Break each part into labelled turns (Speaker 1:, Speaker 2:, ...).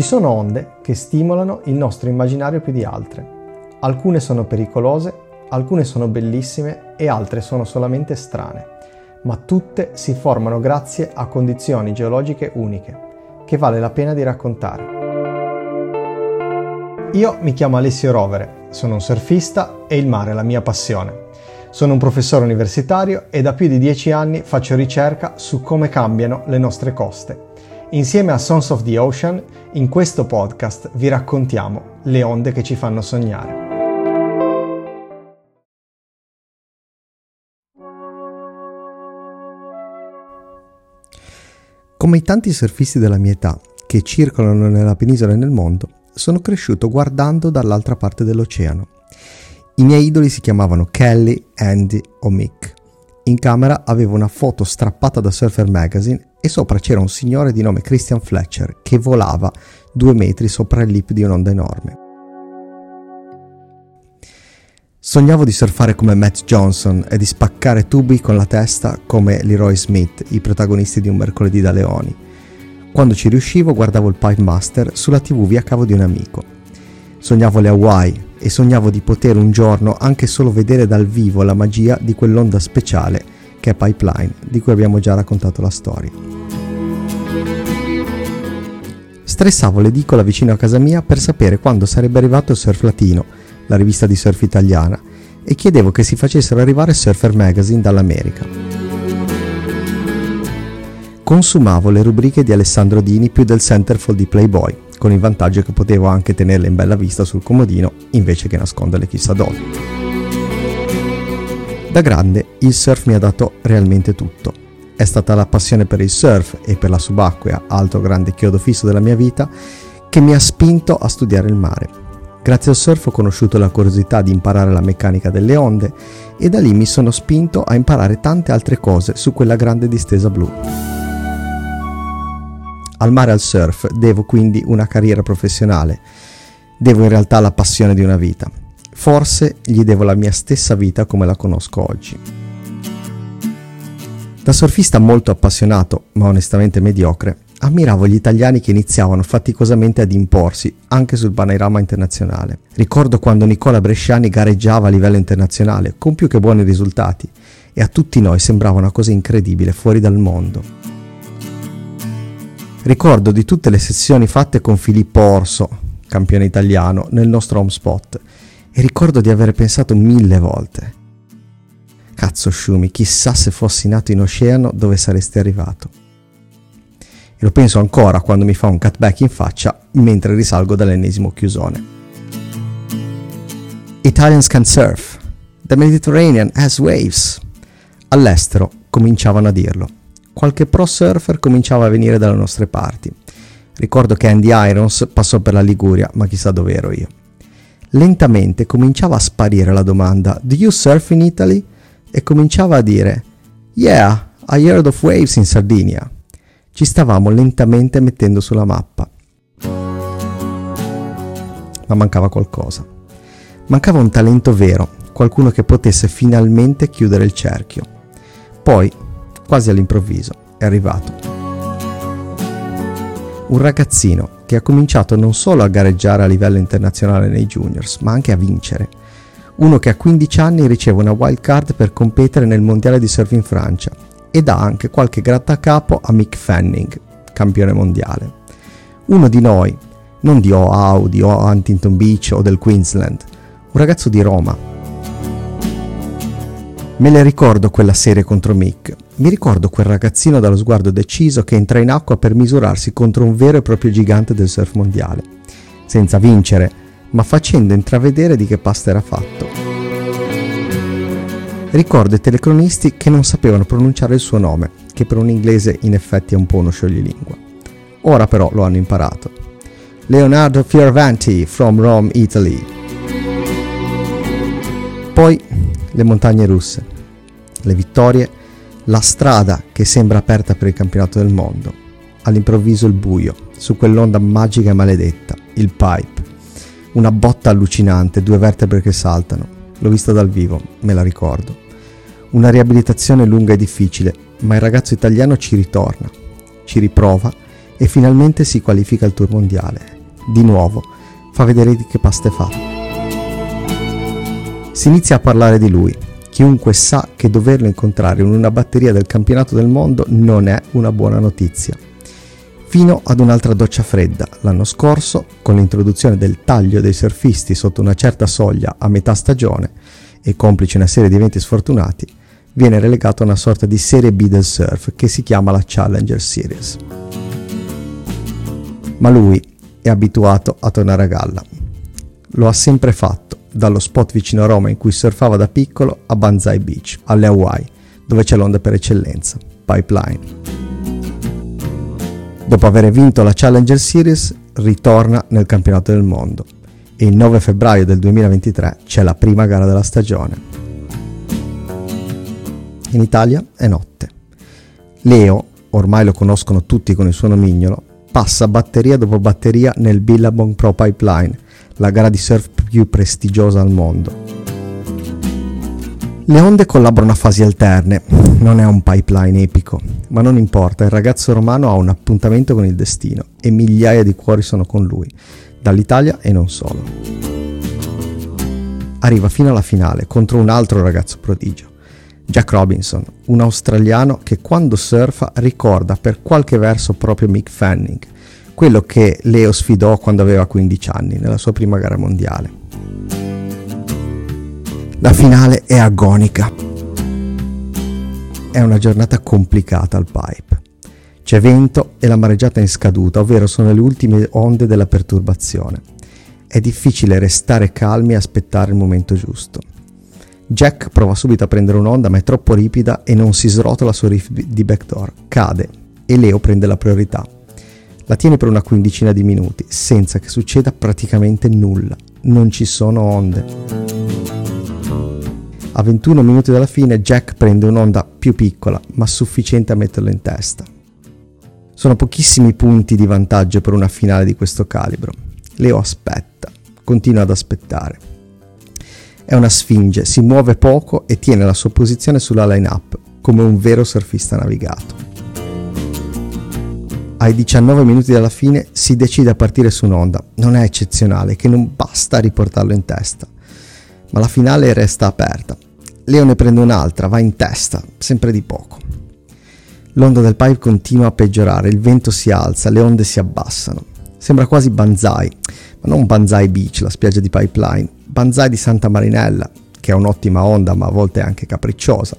Speaker 1: Ci sono onde che stimolano il nostro immaginario più di altre. Alcune sono pericolose, alcune sono bellissime e altre sono solamente strane, ma tutte si formano grazie a condizioni geologiche uniche, che vale la pena di raccontare. Io mi chiamo Alessio Rovere, sono un surfista e il mare è la mia passione. Sono un professore universitario e da più di dieci anni faccio ricerca su come cambiano le nostre coste Insieme a Sons of the Ocean, in questo podcast vi raccontiamo le onde che ci fanno sognare.
Speaker 2: Come i tanti surfisti della mia età che circolano nella penisola e nel mondo, sono cresciuto guardando dall'altra parte dell'oceano. I miei idoli si chiamavano Kelly, Andy o Mick. In camera avevo una foto strappata da Surfer Magazine e sopra c'era un signore di nome Christian Fletcher che volava due metri sopra il lip di un'onda enorme. Sognavo di surfare come Matt Johnson e di spaccare tubi con la testa come Leroy Smith, i protagonisti di Un mercoledì da leoni. Quando ci riuscivo guardavo il Pipe Master sulla tv via cavo di un amico. Sognavo le Hawaii e sognavo di poter un giorno anche solo vedere dal vivo la magia di quell'onda speciale che è Pipeline, di cui abbiamo già raccontato la storia. Stressavo l'edicola vicino a casa mia per sapere quando sarebbe arrivato Surf Latino, la rivista di surf italiana, e chiedevo che si facessero arrivare Surfer Magazine dall'America. Consumavo le rubriche di Alessandro Dini più del centerfold di Playboy, con il vantaggio che potevo anche tenerle in bella vista sul comodino invece che nasconderle chissà dove. Da grande il surf mi ha dato realmente tutto. È stata la passione per il surf e per la subacquea, altro grande chiodo fisso della mia vita, che mi ha spinto a studiare il mare. Grazie al surf ho conosciuto la curiosità di imparare la meccanica delle onde e da lì mi sono spinto a imparare tante altre cose su quella grande distesa blu. Al mare e al surf devo quindi una carriera professionale, devo in realtà la passione di una vita. Forse gli devo la mia stessa vita come la conosco oggi. Da surfista molto appassionato, ma onestamente mediocre, ammiravo gli italiani che iniziavano faticosamente ad imporsi anche sul panorama internazionale. Ricordo quando Nicola Bresciani gareggiava a livello internazionale con più che buoni risultati e a tutti noi sembrava una cosa incredibile fuori dal mondo. Ricordo di tutte le sessioni fatte con Filippo Orso, campione italiano, nel nostro home spot e ricordo di aver pensato mille volte. Cazzo Shumi, chissà se fossi nato in oceano dove saresti arrivato. E lo penso ancora quando mi fa un cutback in faccia mentre risalgo dall'ennesimo chiusone. Italians can surf. The Mediterranean has waves. All'estero cominciavano a dirlo. Qualche pro surfer cominciava a venire dalle nostre parti. Ricordo che Andy Irons passò per la Liguria, ma chissà dove ero io. Lentamente cominciava a sparire la domanda Do you surf in Italy? E cominciava a dire Yeah, I heard of waves in Sardinia. Ci stavamo lentamente mettendo sulla mappa. Ma mancava qualcosa. Mancava un talento vero, qualcuno che potesse finalmente chiudere il cerchio. Poi, quasi all'improvviso, è arrivato. Un ragazzino che ha cominciato non solo a gareggiare a livello internazionale nei juniors, ma anche a vincere. Uno che a 15 anni riceve una wild card per competere nel mondiale di surf in Francia e dà anche qualche grattacapo a Mick Fanning, campione mondiale. Uno di noi, non di Oahu, di Huntington Beach o del Queensland, un ragazzo di Roma. Me le ricordo quella serie contro Mick, mi ricordo quel ragazzino dallo sguardo deciso che entra in acqua per misurarsi contro un vero e proprio gigante del surf mondiale, senza vincere, ma facendo intravedere di che pasta era fatto. Ricordo i telecronisti che non sapevano pronunciare il suo nome, che per un inglese in effetti è un po' uno scioglilingua. Ora però lo hanno imparato. Leonardo Fioravanti from Rome, Italy. Poi le montagne russe, le vittorie la strada che sembra aperta per il campionato del mondo. All'improvviso il buio, su quell'onda magica e maledetta, il pipe. Una botta allucinante, due vertebre che saltano. L'ho vista dal vivo, me la ricordo. Una riabilitazione lunga e difficile, ma il ragazzo italiano ci ritorna, ci riprova e finalmente si qualifica al tour mondiale. di nuovo, fa vedere di che pasta è fatta. Si inizia a parlare di lui. Chiunque sa che doverlo incontrare in una batteria del campionato del mondo non è una buona notizia. Fino ad un'altra doccia fredda, l'anno scorso, con l'introduzione del taglio dei surfisti sotto una certa soglia a metà stagione e complice una serie di eventi sfortunati, viene relegato a una sorta di serie B del surf che si chiama la Challenger Series. Ma lui è abituato a tornare a galla. Lo ha sempre fatto, dallo spot vicino a Roma in cui surfava da piccolo a Banzai Beach, alle Hawaii, dove c'è l'onda per eccellenza, Pipeline. Dopo aver vinto la Challenger Series, ritorna nel campionato del mondo e il 9 febbraio del 2023 c'è la prima gara della stagione. In Italia è notte. Leo, ormai lo conoscono tutti con il suo nomignolo, passa batteria dopo batteria nel Billabong Pro Pipeline, la gara di surf più prestigiosa al mondo. Le onde collaborano a fasi alterne, non è un pipeline epico, ma non importa, il ragazzo romano ha un appuntamento con il destino e migliaia di cuori sono con lui, dall'Italia e non solo. Arriva fino alla finale contro un altro ragazzo prodigio, Jack Robinson, un australiano che quando surfa ricorda per qualche verso proprio Mick Fanning, quello che Leo sfidò quando aveva 15 anni, nella sua prima gara mondiale. La finale è agonica. È una giornata complicata al pipe. C'è vento e la mareggiata è in scaduta, ovvero sono le ultime onde della perturbazione. È difficile restare calmi e aspettare il momento giusto. Jack prova subito a prendere un'onda ma è troppo ripida e non si srotola sul riff di backdoor. Cade e Leo prende la priorità. La tiene per una quindicina di minuti senza che succeda praticamente nulla. Non ci sono onde. A 21 minuti dalla fine Jack prende un'onda più piccola ma sufficiente a metterlo in testa. Sono pochissimi punti di vantaggio per una finale di questo calibro. Leo aspetta, continua ad aspettare. È una sfinge, si muove poco e tiene la sua posizione sulla line-up, come un vero surfista navigato. Ai 19 minuti dalla fine si decide a partire su un'onda. Non è eccezionale, che non basta riportarlo in testa. Ma la finale resta aperta. Leo ne prende un'altra, va in testa, sempre di poco. L'onda del pipe continua a peggiorare, il vento si alza, le onde si abbassano. Sembra quasi Banzai, ma non Banzai Beach, la spiaggia di Pipeline, Banzai di Santa Marinella, che è un'ottima onda ma a volte anche capricciosa,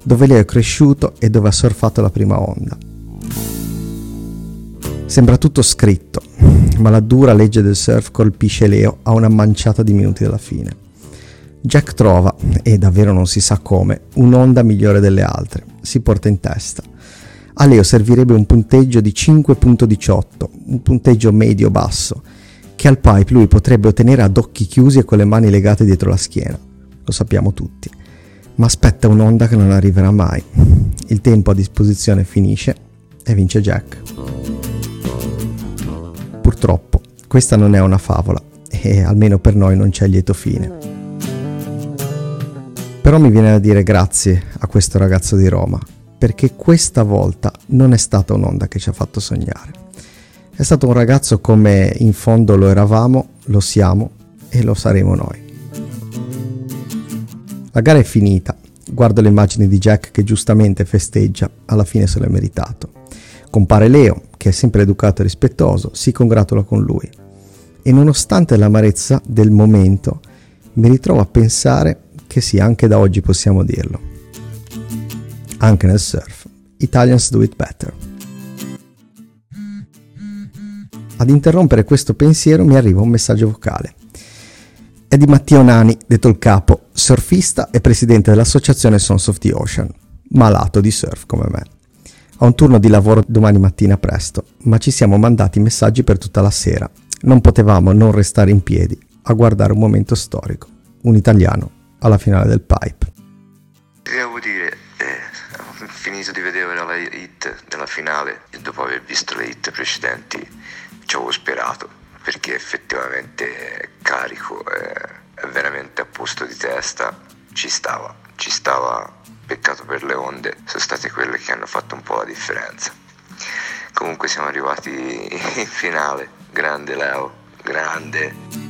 Speaker 2: dove lei è cresciuto e dove ha surfato la prima onda. Sembra tutto scritto, ma la dura legge del surf colpisce Leo a una manciata di minuti dalla fine. Jack trova, e davvero non si sa come, un'onda migliore delle altre, si porta in testa. A Leo servirebbe un punteggio di 5.18, un punteggio medio-basso, che al pipe lui potrebbe ottenere ad occhi chiusi e con le mani legate dietro la schiena. Lo sappiamo tutti. Ma aspetta un'onda che non arriverà mai. Il tempo a disposizione finisce e vince Jack. Purtroppo, questa non è una favola e almeno per noi non c'è lieto fine. Però mi viene da dire grazie a questo ragazzo di Roma, perché questa volta non è stata un'onda che ci ha fatto sognare. È stato un ragazzo come in fondo lo eravamo, lo siamo e lo saremo noi. La gara è finita. Guardo le immagini di Jack che giustamente festeggia, alla fine se l'è meritato. Compare Leo, che è sempre educato e rispettoso, si congratula con lui. E nonostante l'amarezza del momento, mi ritrovo a pensare che sì, anche da oggi possiamo dirlo. Anche nel surf, Italians do it better. Ad interrompere questo pensiero mi arriva un messaggio vocale. È di Matteo Nani, detto il capo, surfista e presidente dell'associazione Sons of the Ocean, malato di surf come me. Ha un turno di lavoro domani mattina presto, ma ci siamo mandati messaggi per tutta la sera. Non potevamo non restare in piedi a guardare un momento storico, un italiano alla finale del pipe.
Speaker 3: Devo dire, eh, ho finito di vedere la hit della finale e dopo aver visto le hit precedenti ci avevo sperato perché effettivamente è carico, è, è veramente a posto di testa, ci stava, ci stava, peccato per le onde, sono state quelle che hanno fatto un po' la differenza. Comunque siamo arrivati in finale, grande Leo, grande.